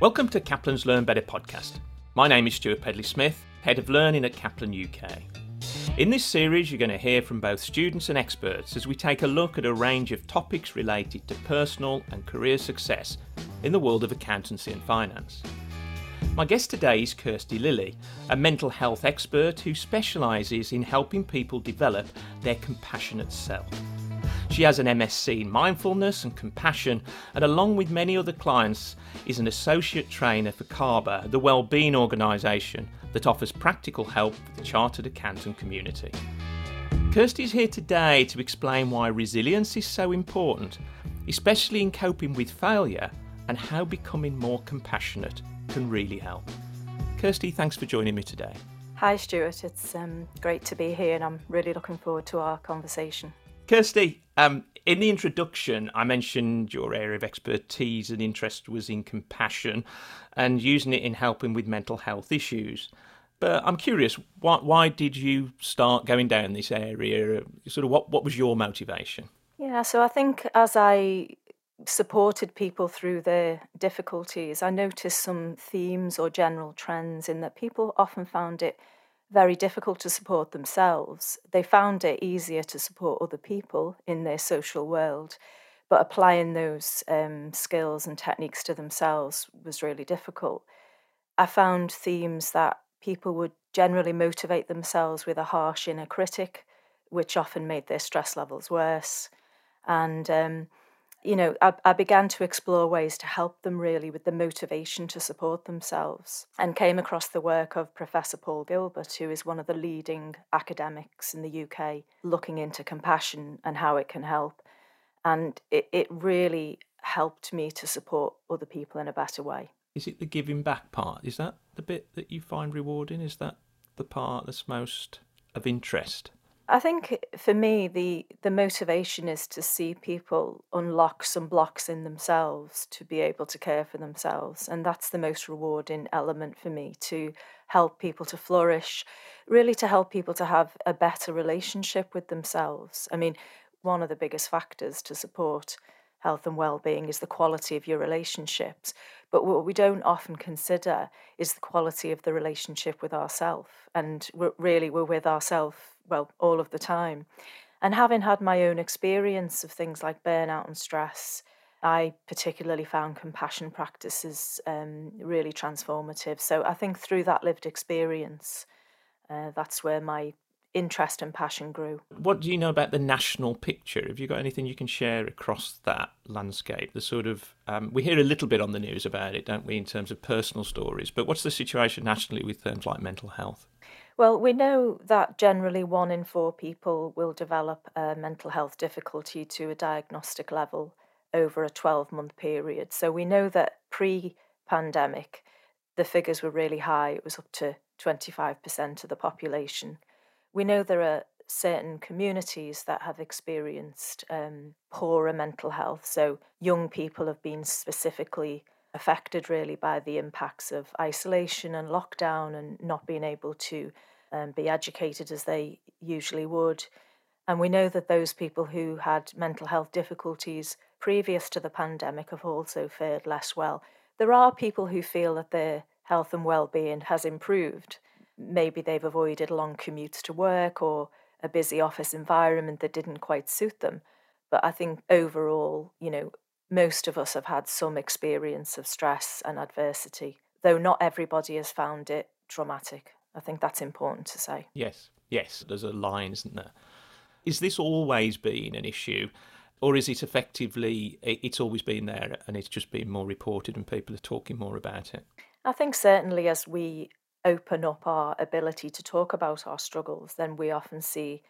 Welcome to Kaplan's Learn Better podcast. My name is Stuart Pedley Smith, Head of Learning at Kaplan UK. In this series, you're going to hear from both students and experts as we take a look at a range of topics related to personal and career success in the world of accountancy and finance. My guest today is Kirsty Lilly, a mental health expert who specialises in helping people develop their compassionate self. She has an MSc in mindfulness and compassion, and along with many other clients, is an associate trainer for CABA, the wellbeing organisation that offers practical help for the chartered accountant community. Kirsty is here today to explain why resilience is so important, especially in coping with failure, and how becoming more compassionate can really help. Kirsty, thanks for joining me today. Hi, Stuart. It's um, great to be here, and I'm really looking forward to our conversation. Kirsty, um, in the introduction, I mentioned your area of expertise and interest was in compassion and using it in helping with mental health issues. But I'm curious, why, why did you start going down this area? Sort of what, what was your motivation? Yeah, so I think as I supported people through their difficulties, I noticed some themes or general trends in that people often found it very difficult to support themselves. They found it easier to support other people in their social world, but applying those um, skills and techniques to themselves was really difficult. I found themes that people would generally motivate themselves with a harsh inner critic, which often made their stress levels worse. And um, you know, I, I, began to explore ways to help them really with the motivation to support themselves and came across the work of Professor Paul Gilbert, who is one of the leading academics in the UK looking into compassion and how it can help. And it, it really helped me to support other people in a better way. Is it the giving back part? Is that the bit that you find rewarding? Is that the part that's most of interest? I think eh, for me, the the motivation is to see people unlock some blocks in themselves to be able to care for themselves, and that's the most rewarding element for me to help people to flourish, really to help people to have a better relationship with themselves. I mean, one of the biggest factors to support health and well-being is the quality of your relationships. But what we don't often consider is the quality of the relationship with ourselves and we're, really we're with ourselves well all of the time. And having had my own experience of things like burnout and stress i particularly found compassion practices um, really transformative. So i think through that lived experience uh, that's where my interest and passion grew. What do you know about the national picture? Have you got anything you can share across that landscape? The sort of um, we hear a little bit on the news about it, don't we, in terms of personal stories? But what's the situation nationally with terms like mental health? Well, we know that generally one in four people will develop a mental health difficulty to a diagnostic level over a 12 month period. So we know that pre pandemic, the figures were really high. It was up to 25% of the population. We know there are certain communities that have experienced um, poorer mental health. So, young people have been specifically affected really by the impacts of isolation and lockdown and not being able to um, be educated as they usually would. And we know that those people who had mental health difficulties previous to the pandemic have also fared less well. There are people who feel that their health and well-being has improved maybe they've avoided long commutes to work or a busy office environment that didn't quite suit them. But I think overall, you know, most of us have had some experience of stress and adversity, though not everybody has found it traumatic. I think that's important to say. Yes, yes, there's a line, isn't there? Is this always been an issue? Or is it effectively, it's always been there and it's just been more reported and people are talking more about it? I think certainly as we open up our ability to talk about our struggles, then we often see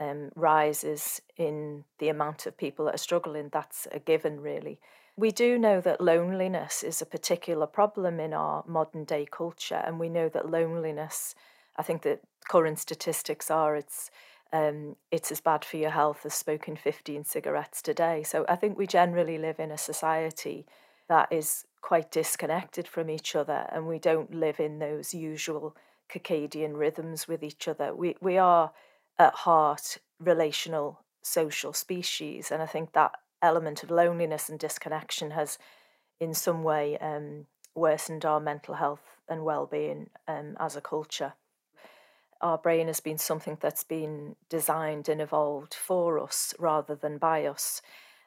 um, rises in the amount of people that are struggling. That's a given, really. We do know that loneliness is a particular problem in our modern day culture, and we know that loneliness, I think that current statistics are it's um, it's as bad for your health as smoking 15 cigarettes today. So I think we generally live in a society that is quite disconnected from each other and we don't live in those usual circadian rhythms with each other. We, we are at heart relational social species. And I think that element of loneliness and disconnection has in some way um, worsened our mental health and well-being um, as a culture. Our brain has been something that's been designed and evolved for us rather than by us.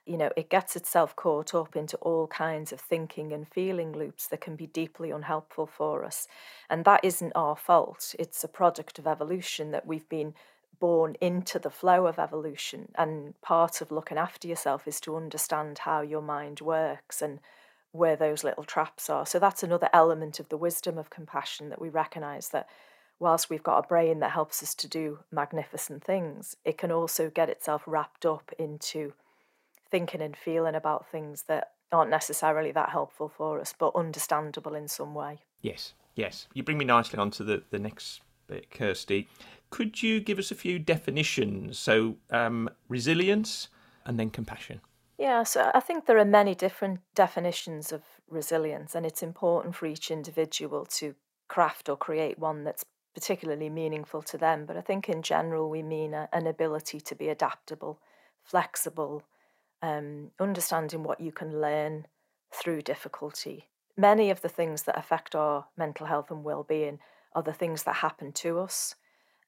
You know, it gets itself caught up into all kinds of thinking and feeling loops that can be deeply unhelpful for us. And that isn't our fault. It's a product of evolution that we've been born into the flow of evolution. And part of looking after yourself is to understand how your mind works and where those little traps are. So that's another element of the wisdom of compassion that we recognize that whilst we've got a brain that helps us to do magnificent things, it can also get itself wrapped up into thinking and feeling about things that aren't necessarily that helpful for us, but understandable in some way. Yes, yes. You bring me nicely on to the, the next bit, Kirsty. Could you give us a few definitions? So, um, resilience and then compassion. Yeah, so I think there are many different definitions of resilience, and it's important for each individual to craft or create one that's particularly meaningful to them. But I think in general, we mean a, an ability to be adaptable, flexible, um, understanding what you can learn through difficulty. Many of the things that affect our mental health and well being are the things that happen to us.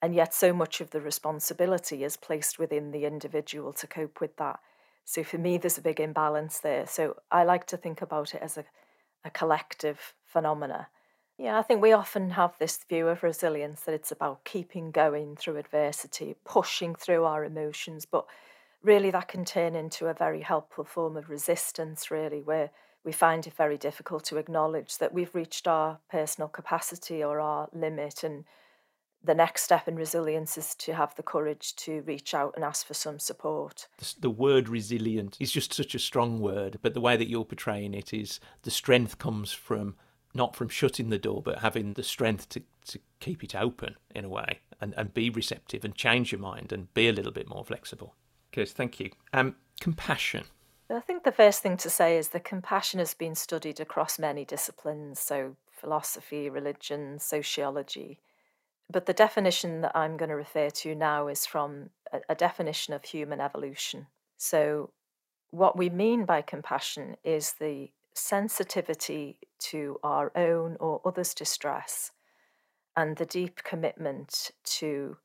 And yet, so much of the responsibility is placed within the individual to cope with that. So for me, there's a big imbalance there. So I like to think about it as a, a collective phenomena. Yeah, I think we often have this view of resilience that it's about keeping going through adversity, pushing through our emotions, but really that can turn into a very helpful form of resistance, really, where we find it very difficult to acknowledge that we've reached our personal capacity or our limit and the next step in resilience is to have the courage to reach out and ask for some support. The word resilient is just such a strong word, but the way that you're portraying it is the strength comes from not from shutting the door, but having the strength to, to keep it open in a way and, and be receptive and change your mind and be a little bit more flexible. Good, thank you. Um, compassion. I think the first thing to say is that compassion has been studied across many disciplines, so philosophy, religion, sociology. But the definition that I'm going to refer to now is from a, a definition of human evolution. So, what we mean by compassion is the sensitivity to our own or others' distress and the deep commitment to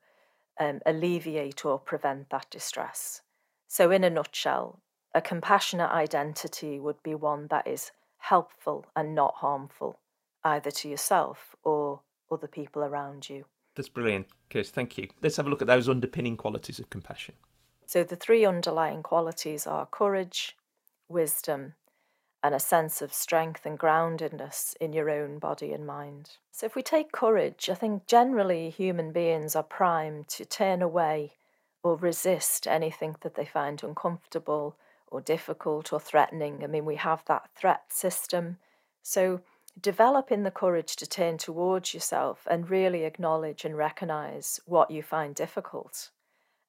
um, alleviate or prevent that distress. So, in a nutshell, a compassionate identity would be one that is helpful and not harmful, either to yourself or other people around you. That's brilliant, Kirs. Thank you. Let's have a look at those underpinning qualities of compassion. So, the three underlying qualities are courage, wisdom, and a sense of strength and groundedness in your own body and mind. So, if we take courage, I think generally human beings are primed to turn away or resist anything that they find uncomfortable or difficult or threatening. I mean, we have that threat system. So, developing the courage to turn towards yourself and really acknowledge and recognize what you find difficult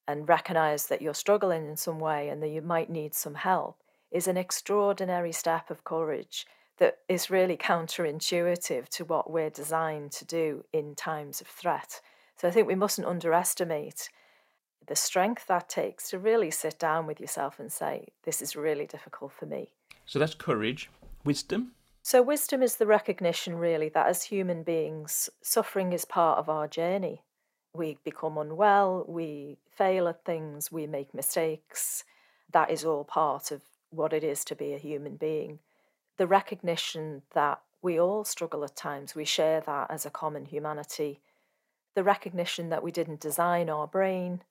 and recognize that you're struggling in some way and that you might need some help is an extraordinary step of courage that is really counterintuitive to what we're designed to do in times of threat. So I think we mustn't underestimate the strength that takes to really sit down with yourself and say, This is really difficult for me. So that's courage. Wisdom? So, wisdom is the recognition, really, that as human beings, suffering is part of our journey. We become unwell, we fail at things, we make mistakes. That is all part of what it is to be a human being. The recognition that we all struggle at times, we share that as a common humanity. The recognition that we didn't design our brain,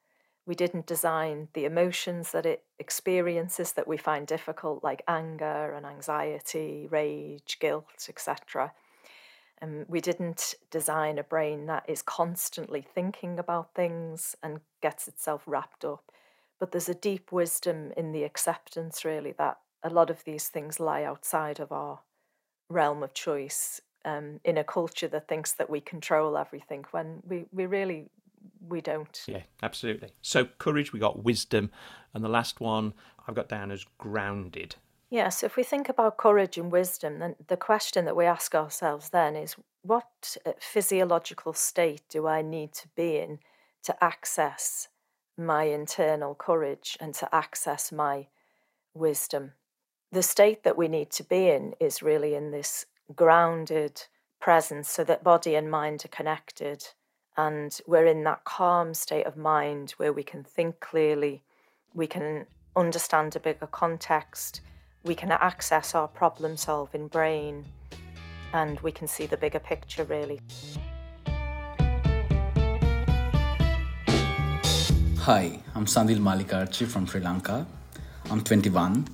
we didn't design the emotions that it experiences that we find difficult, like anger and anxiety, rage, guilt, etc. And um, we didn't design a brain that is constantly thinking about things and gets itself wrapped up. But there's a deep wisdom in the acceptance, really, that a lot of these things lie outside of our realm of choice um, in a culture that thinks that we control everything when we, we really we don't. Yeah, absolutely. So courage, we got wisdom, and the last one I've got down as grounded. Yeah, so if we think about courage and wisdom, then the question that we ask ourselves then is what uh, physiological state do I need to be in to access my internal courage and to access my wisdom? The state that we need to be in is really in this grounded presence so that body and mind are connected and we're in that calm state of mind where we can think clearly, we can understand a bigger context, we can access our problem solving brain, and we can see the bigger picture really. Hi, I'm Sandil Malikarchi from Sri Lanka. I'm 21.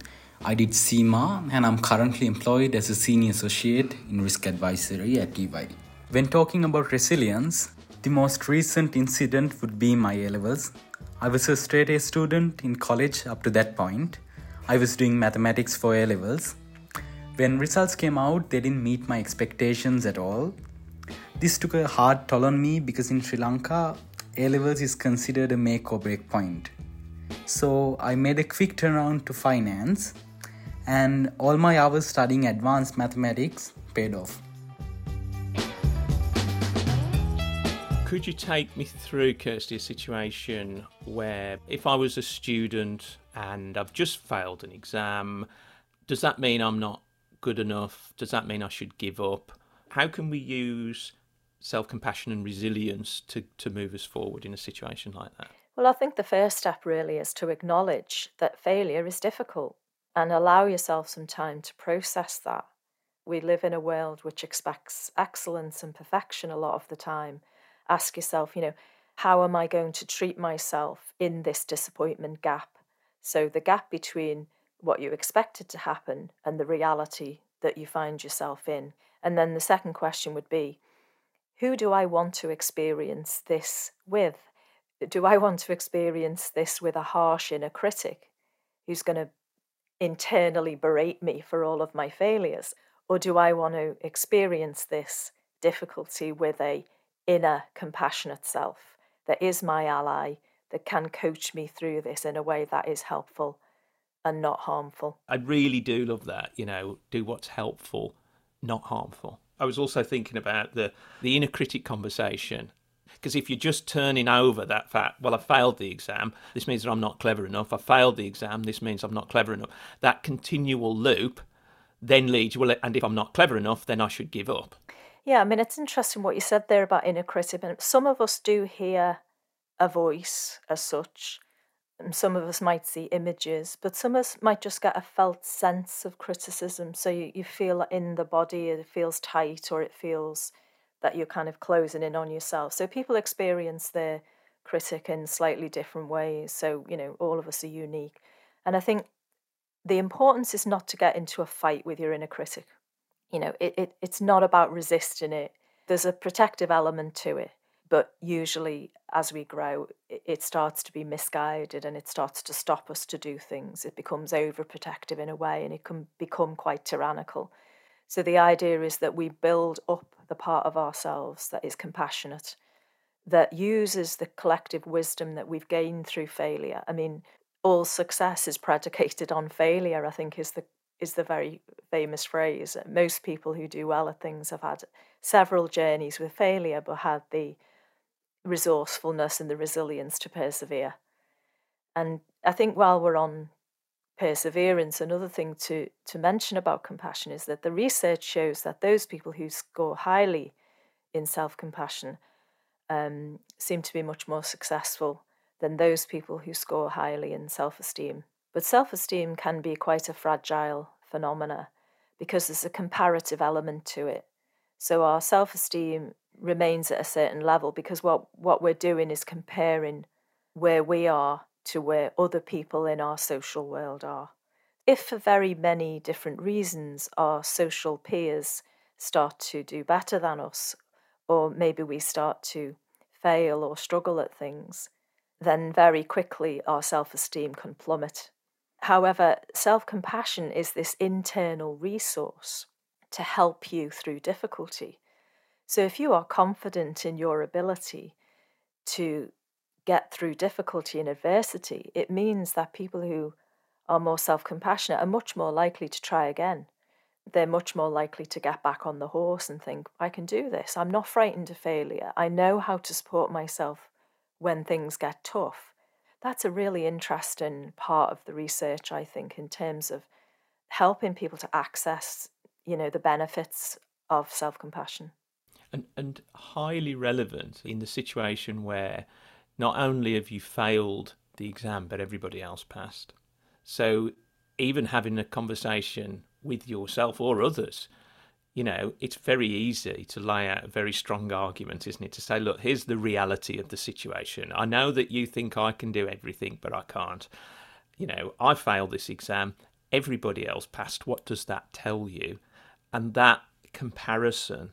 I did CIMA and I'm currently employed as a senior associate in risk advisory at EY. When talking about resilience, the most recent incident would be my A levels. I was a straight A student in college up to that point. I was doing mathematics for A levels. When results came out, they didn't meet my expectations at all. This took a hard toll on me because in Sri Lanka, A levels is considered a make or break point. So I made a quick turnaround to finance, and all my hours studying advanced mathematics paid off. Could you take me through, Kirsty, a situation where if I was a student and I've just failed an exam, does that mean I'm not good enough? Does that mean I should give up? How can we use self compassion and resilience to, to move us forward in a situation like that? Well, I think the first step really is to acknowledge that failure is difficult and allow yourself some time to process that. We live in a world which expects excellence and perfection a lot of the time ask yourself, you know, how am I going to treat myself in this disappointment gap? So, the gap between what you expected to happen and the reality that you find yourself in. And then the second question would be who do I want to experience this with? Do I want to experience this with a harsh inner critic who's going to internally berate me for all of my failures? Or do I want to experience this difficulty with a inner compassionate self that is my ally, that can coach me through this in a way that is helpful and not harmful. I really do love that, you know, do what's helpful, not harmful. I was also thinking about the, the inner critic conversation. Because if you're just turning over that fact, well, I failed the exam, this means that I'm not clever enough. I failed the exam, this means I'm not clever enough. That continual loop then leads, well, and if I'm not clever enough, then I should give up. Yeah, I mean, it's interesting what you said there about inner critic. And some of us do hear a voice as such, some of us might see images, but some of us might just get a felt sense of criticism. So you, you feel in the body, it feels tight, or it feels that you're kind of closing in on yourself. So people experience their critic in slightly different ways. So, you know, all of us are unique. And I think the importance is not to get into a fight with your inner critic you know, it, it, it's not about resisting it. There's a protective element to it, but usually as we grow, it, starts to be misguided and it starts to stop us to do things. It becomes overprotective in a way and it can become quite tyrannical. So the idea is that we build up the part of ourselves that is compassionate, that uses the collective wisdom that we've gained through failure. I mean, all success is predicated on failure, I think is the is the very famous phrase. Most people who do well at things have had several journeys with failure, but had the resourcefulness and the resilience to persevere. And I think while we're on perseverance, another thing to, to mention about compassion is that the research shows that those people who score highly in self compassion um, seem to be much more successful than those people who score highly in self esteem. But self esteem can be quite a fragile phenomena because there's a comparative element to it. So our self esteem remains at a certain level because what, what we're doing is comparing where we are to where other people in our social world are. If for very many different reasons our social peers start to do better than us, or maybe we start to fail or struggle at things, then very quickly our self esteem can plummet. However, self compassion is this internal resource to help you through difficulty. So, if you are confident in your ability to get through difficulty and adversity, it means that people who are more self compassionate are much more likely to try again. They're much more likely to get back on the horse and think, I can do this. I'm not frightened of failure. I know how to support myself when things get tough that's a really interesting part of the research, I think, in terms of helping people to access you know, the benefits of self compassion. And, and highly relevant in the situation where not only have you failed the exam, but everybody else passed. So even having a conversation with yourself or others, you know, it's very easy to lay out a very strong argument, isn't it? To say, look, here's the reality of the situation. I know that you think I can do everything, but I can't. You know, I failed this exam. Everybody else passed. What does that tell you? And that comparison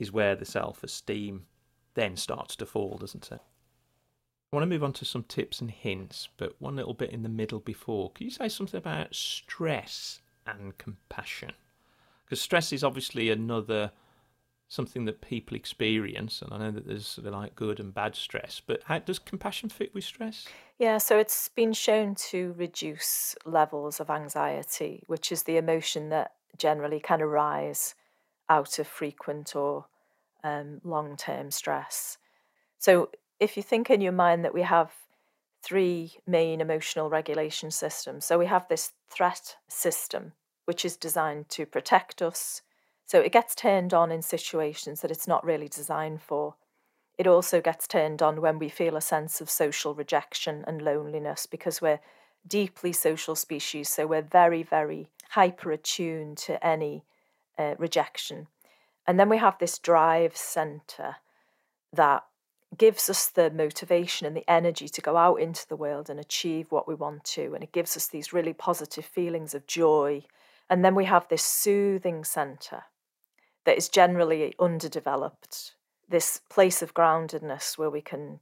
is where the self esteem then starts to fall, doesn't it? I want to move on to some tips and hints, but one little bit in the middle before. Can you say something about stress and compassion? Because stress is obviously another something that people experience, and I know that there's sort of like good and bad stress, but how does compassion fit with stress? Yeah, so it's been shown to reduce levels of anxiety, which is the emotion that generally can arise out of frequent or um, long term stress. So if you think in your mind that we have three main emotional regulation systems, so we have this threat system, which is designed to protect us. So it gets turned on in situations that it's not really designed for. It also gets turned on when we feel a sense of social rejection and loneliness because we're deeply social species. So we're very, very hyper attuned to any uh, rejection. And then we have this drive center that gives us the motivation and the energy to go out into the world and achieve what we want to. And it gives us these really positive feelings of joy. And then we have this soothing center that is generally underdeveloped, this place of groundedness where we can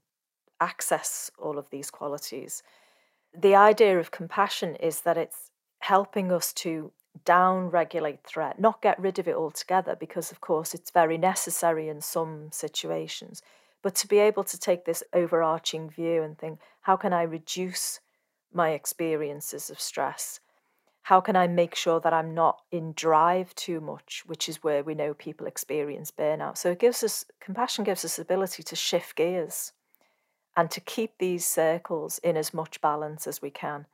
access all of these qualities. The idea of compassion is that it's helping us to down regulate threat, not get rid of it altogether, because of course it's very necessary in some situations but to be able to take this overarching view and think, how can I reduce my experiences of stress? How can I make sure that I'm not in drive too much, which is where we know people experience burnout? So it gives us compassion gives us ability to shift gears and to keep these circles in as much balance as we can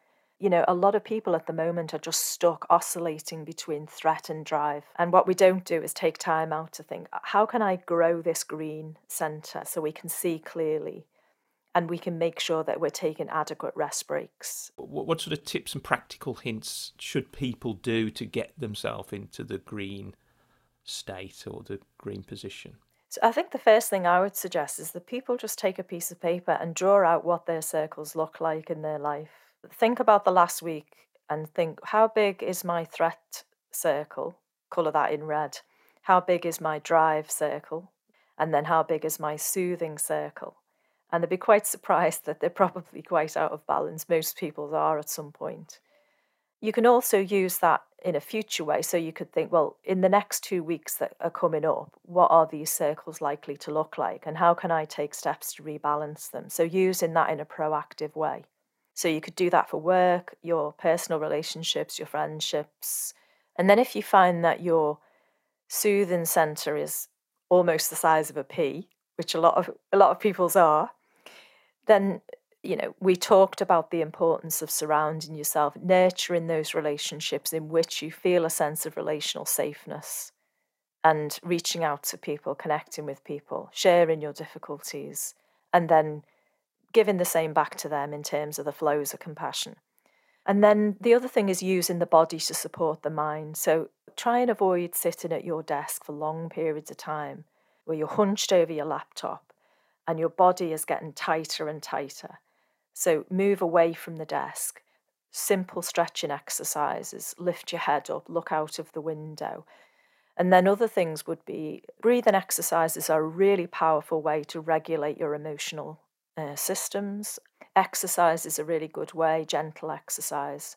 you know, a lot of people at the moment are just stuck oscillating between threat and drive. And what we don't do is take time out to think, uh, how can I grow this green centre so we can see clearly and we can make sure that we're taking adequate rest breaks. What, sort of tips and practical hints should people do to get themselves into the green state or the green position? So I think the first thing I would suggest is that people just take a piece of paper and draw out what their circles look like in their life think about the last week and think how big is my threat circle? Colour that in red. How big is my drive circle? And then how big is my soothing circle? And they'd be quite surprised that they're probably quite out of balance. Most people are at some point. You can also use that in a future way. So you could think, well, in the next two weeks that are coming up, what are these circles likely to look like? And how can I take steps to rebalance them? So using that in a proactive way. So you could do that for work, your personal relationships, your friendships. And then if you find that your soothing center is almost the size of a pea, which a lot of a lot of people's are, then you know, we talked about the importance of surrounding yourself, nurturing those relationships in which you feel a sense of relational safeness and reaching out to people, connecting with people, sharing your difficulties, and then giving the same back to them in terms of the flows of compassion. And then the other thing is using the body to support the mind. So try and avoid sitting at your desk for long periods of time where you're hunched over your laptop and your body is getting tighter and tighter. So move away from the desk. Simple stretching exercises, lift your head up, look out of the window. And then other things would be breathing exercises are a really powerful way to regulate your emotional uh, systems. Exercise is a really good way, gentle exercise.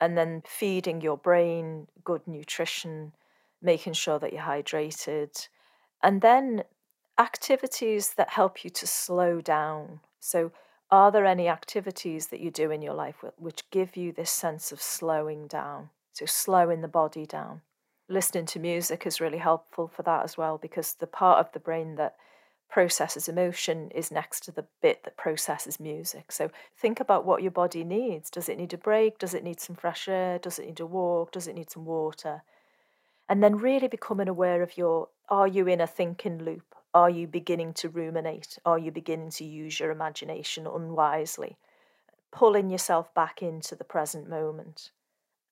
And then feeding your brain good nutrition, making sure that you're hydrated. And then activities that help you to slow down. So, are there any activities that you do in your life which give you this sense of slowing down? So, slowing the body down. Listening to music is really helpful for that as well because the part of the brain that processes emotion is next to the bit that processes music. So think about what your body needs. Does it need a break? Does it need some fresh air? Does it need a walk? Does it need some water? And then really becoming aware of your are you in a thinking loop? Are you beginning to ruminate? Are you beginning to use your imagination unwisely? Pulling yourself back into the present moment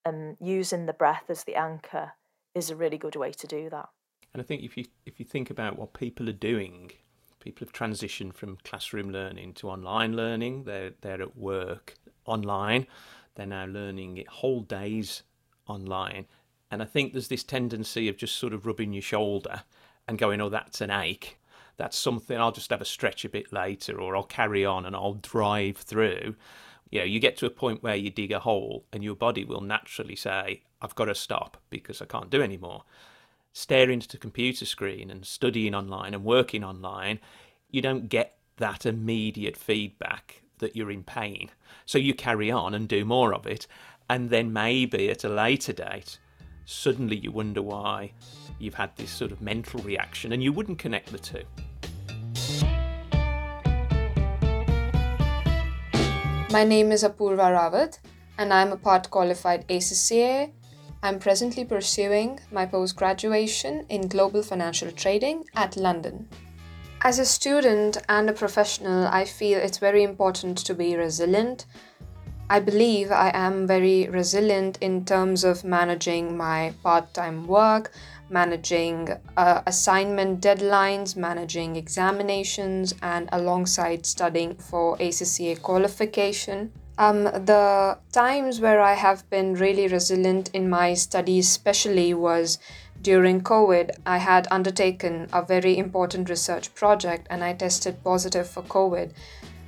and using the breath as the anchor is a really good way to do that. And I think if you if you think about what people are doing, people have transitioned from classroom learning to online learning. They're they're at work online. They're now learning whole days online. And I think there's this tendency of just sort of rubbing your shoulder and going, oh, that's an ache. That's something I'll just have a stretch a bit later, or I'll carry on and I'll drive through. You know, you get to a point where you dig a hole and your body will naturally say, I've got to stop because I can't do anymore. Staring at a computer screen and studying online and working online, you don't get that immediate feedback that you're in pain. So you carry on and do more of it. And then maybe at a later date, suddenly you wonder why you've had this sort of mental reaction and you wouldn't connect the two. My name is Apurva Rawat and I'm a part qualified ACCA. I'm presently pursuing my post graduation in global financial trading at London. As a student and a professional, I feel it's very important to be resilient I believe I am very resilient in terms of managing my part time work, managing uh, assignment deadlines, managing examinations, and alongside studying for ACCA qualification. Um, the times where I have been really resilient in my studies, especially, was during COVID. I had undertaken a very important research project and I tested positive for COVID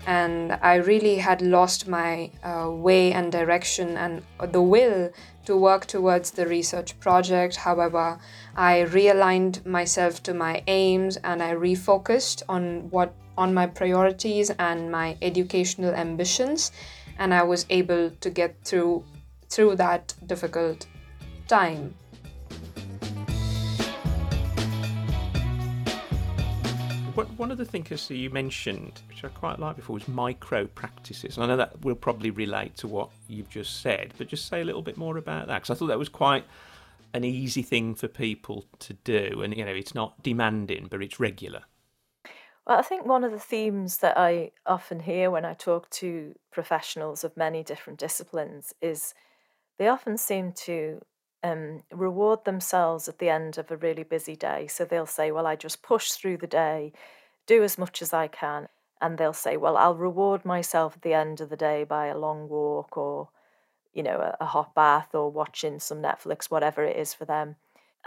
and I really had lost my uh, way and direction and the will to work towards the research project. However, I realigned myself to my aims and I refocused on what on my priorities and my educational ambitions and I was able to get through through that difficult time. What, one of the things that you mentioned, which I quite like before, was micro practices. And I know that will probably relate to what you've just said, but just say a little bit more about that because I thought that was quite an easy thing for people to do, and you know, it's not demanding, but it's regular. Well, I think one of the themes that I often hear when I talk to professionals of many different disciplines is they often seem to um, reward themselves at the end of a really busy day. So they'll say, Well, I just push through the day, do as much as I can. And they'll say, Well, I'll reward myself at the end of the day by a long walk or, you know, a, a hot bath or watching some Netflix, whatever it is for them.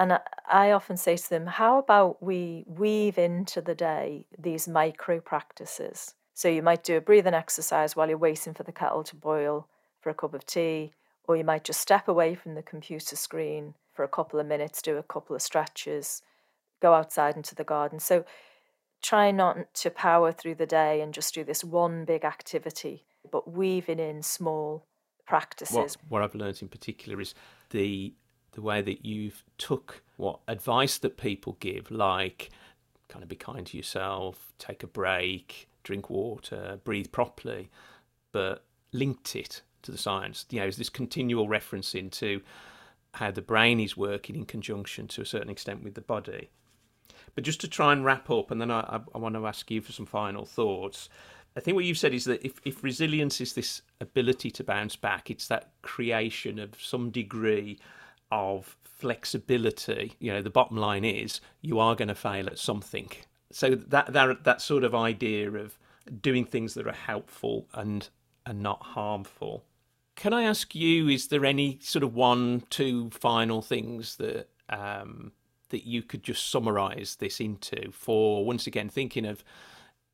And I, often say to them, How about we weave into the day these micro practices? So you might do a breathing exercise while you're waiting for the kettle to boil for a cup of tea or you might just step away from the computer screen for a couple of minutes, do a couple of stretches, go outside into the garden. So try not to power through the day and just do this one big activity, but weaving in small practices. What, what I've learned in particular is the the way that you've took what advice that people give, like kind of be kind to yourself, take a break, drink water, breathe properly, but linked it to the science. You know, there's this continual reference into how the brain is working in conjunction to a certain extent with the body. But just to try and wrap up, and then I, I want to ask you for some final thoughts. I think what you've said is that if, if resilience is this ability to bounce back, it's that creation of some degree of flexibility. You know, the bottom line is you are going to fail at something. So that that that sort of idea of doing things that are helpful and and not harmful can I ask you, is there any sort of one, two final things that um, that you could just summarise this into for once again thinking of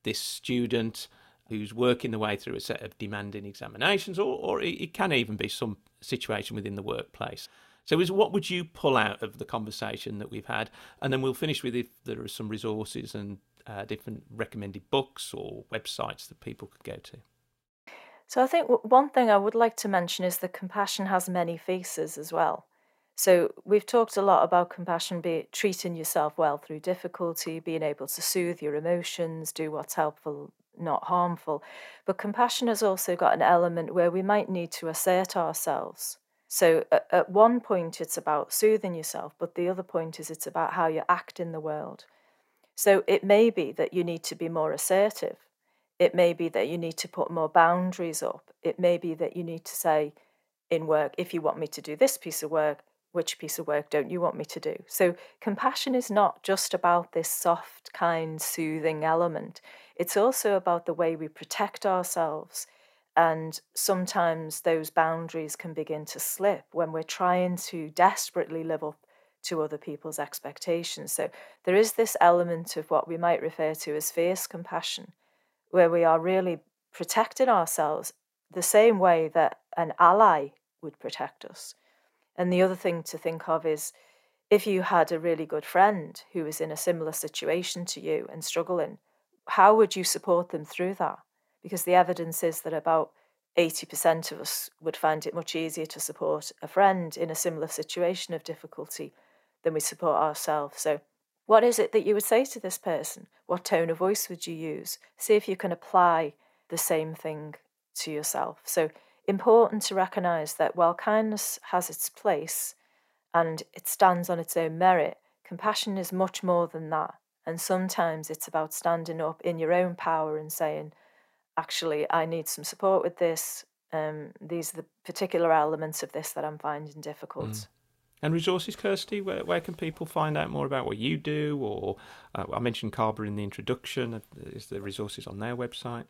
this student who's working the way through a set of demanding examinations, or, or it can even be some situation within the workplace. So, is what would you pull out of the conversation that we've had, and then we'll finish with if there are some resources and uh, different recommended books or websites that people could go to. So I think one thing I would like to mention is that compassion has many faces as well. So we've talked a lot about compassion, be treating yourself well through difficulty, being able to soothe your emotions, do what's helpful, not harmful. But compassion has also got an element where we might need to assert ourselves. So at, at one point, it's about soothing yourself, but the other point is it's about how you act in the world. So it may be that you need to be more assertive. It may be that you need to put more boundaries up. It may be that you need to say in work, if you want me to do this piece of work, which piece of work don't you want me to do? So compassion is not just about this soft, kind, soothing element. It's also about the way we protect ourselves and sometimes those boundaries can begin to slip when we're trying to desperately live up to other people's expectations. So there is this element of what we might refer to as fierce compassion, where we are really protecting ourselves the same way that an ally would protect us. And the other thing to think of is if you had a really good friend who was in a similar situation to you and struggling, how would you support them through that? Because the evidence is that about 80% of us would find it much easier to support a friend in a similar situation of difficulty than we support ourselves. So, what is it that you would say to this person? What tone of voice would you use? See if you can apply the same thing to yourself. So, important to recognize that while kindness has its place and it stands on its own merit, compassion is much more than that. And sometimes it's about standing up in your own power and saying, actually, I need some support with this. Um, these are the particular elements of this that I'm finding difficult. Mm. And resources, Kirsty, where, where can people find out more about what you do? Or uh, I mentioned CABA in the introduction. Is there resources on their website?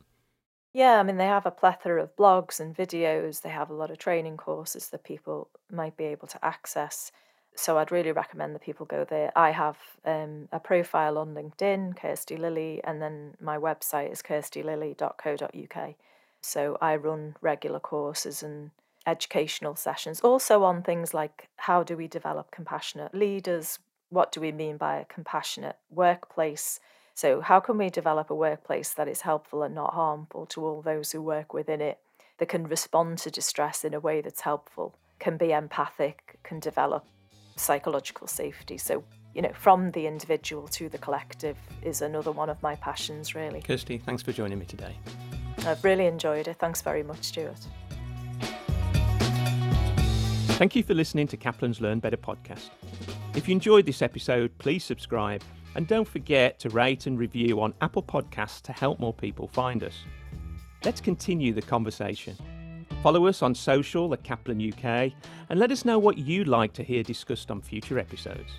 Yeah, I mean, they have a plethora of blogs and videos. They have a lot of training courses that people might be able to access so I'd really recommend that people go there. I have um, a profile on LinkedIn, Kirsty Lilly, and then my website is kirstylilly.co.uk. So I run regular courses and educational sessions, also on things like how do we develop compassionate leaders? What do we mean by a compassionate workplace? So, how can we develop a workplace that is helpful and not harmful to all those who work within it, that can respond to distress in a way that's helpful, can be empathic, can develop psychological safety. So, you know, from the individual to the collective is another one of my passions, really. Kirsty, thanks for joining me today. I've really enjoyed it. Thanks very much, Stuart. Thank you for listening to Kaplan's Learn Better podcast. If you enjoyed this episode, please subscribe and don't forget to rate and review on Apple Podcasts to help more people find us. Let's continue the conversation. Follow us on social at Kaplan UK and let us know what you'd like to hear discussed on future episodes.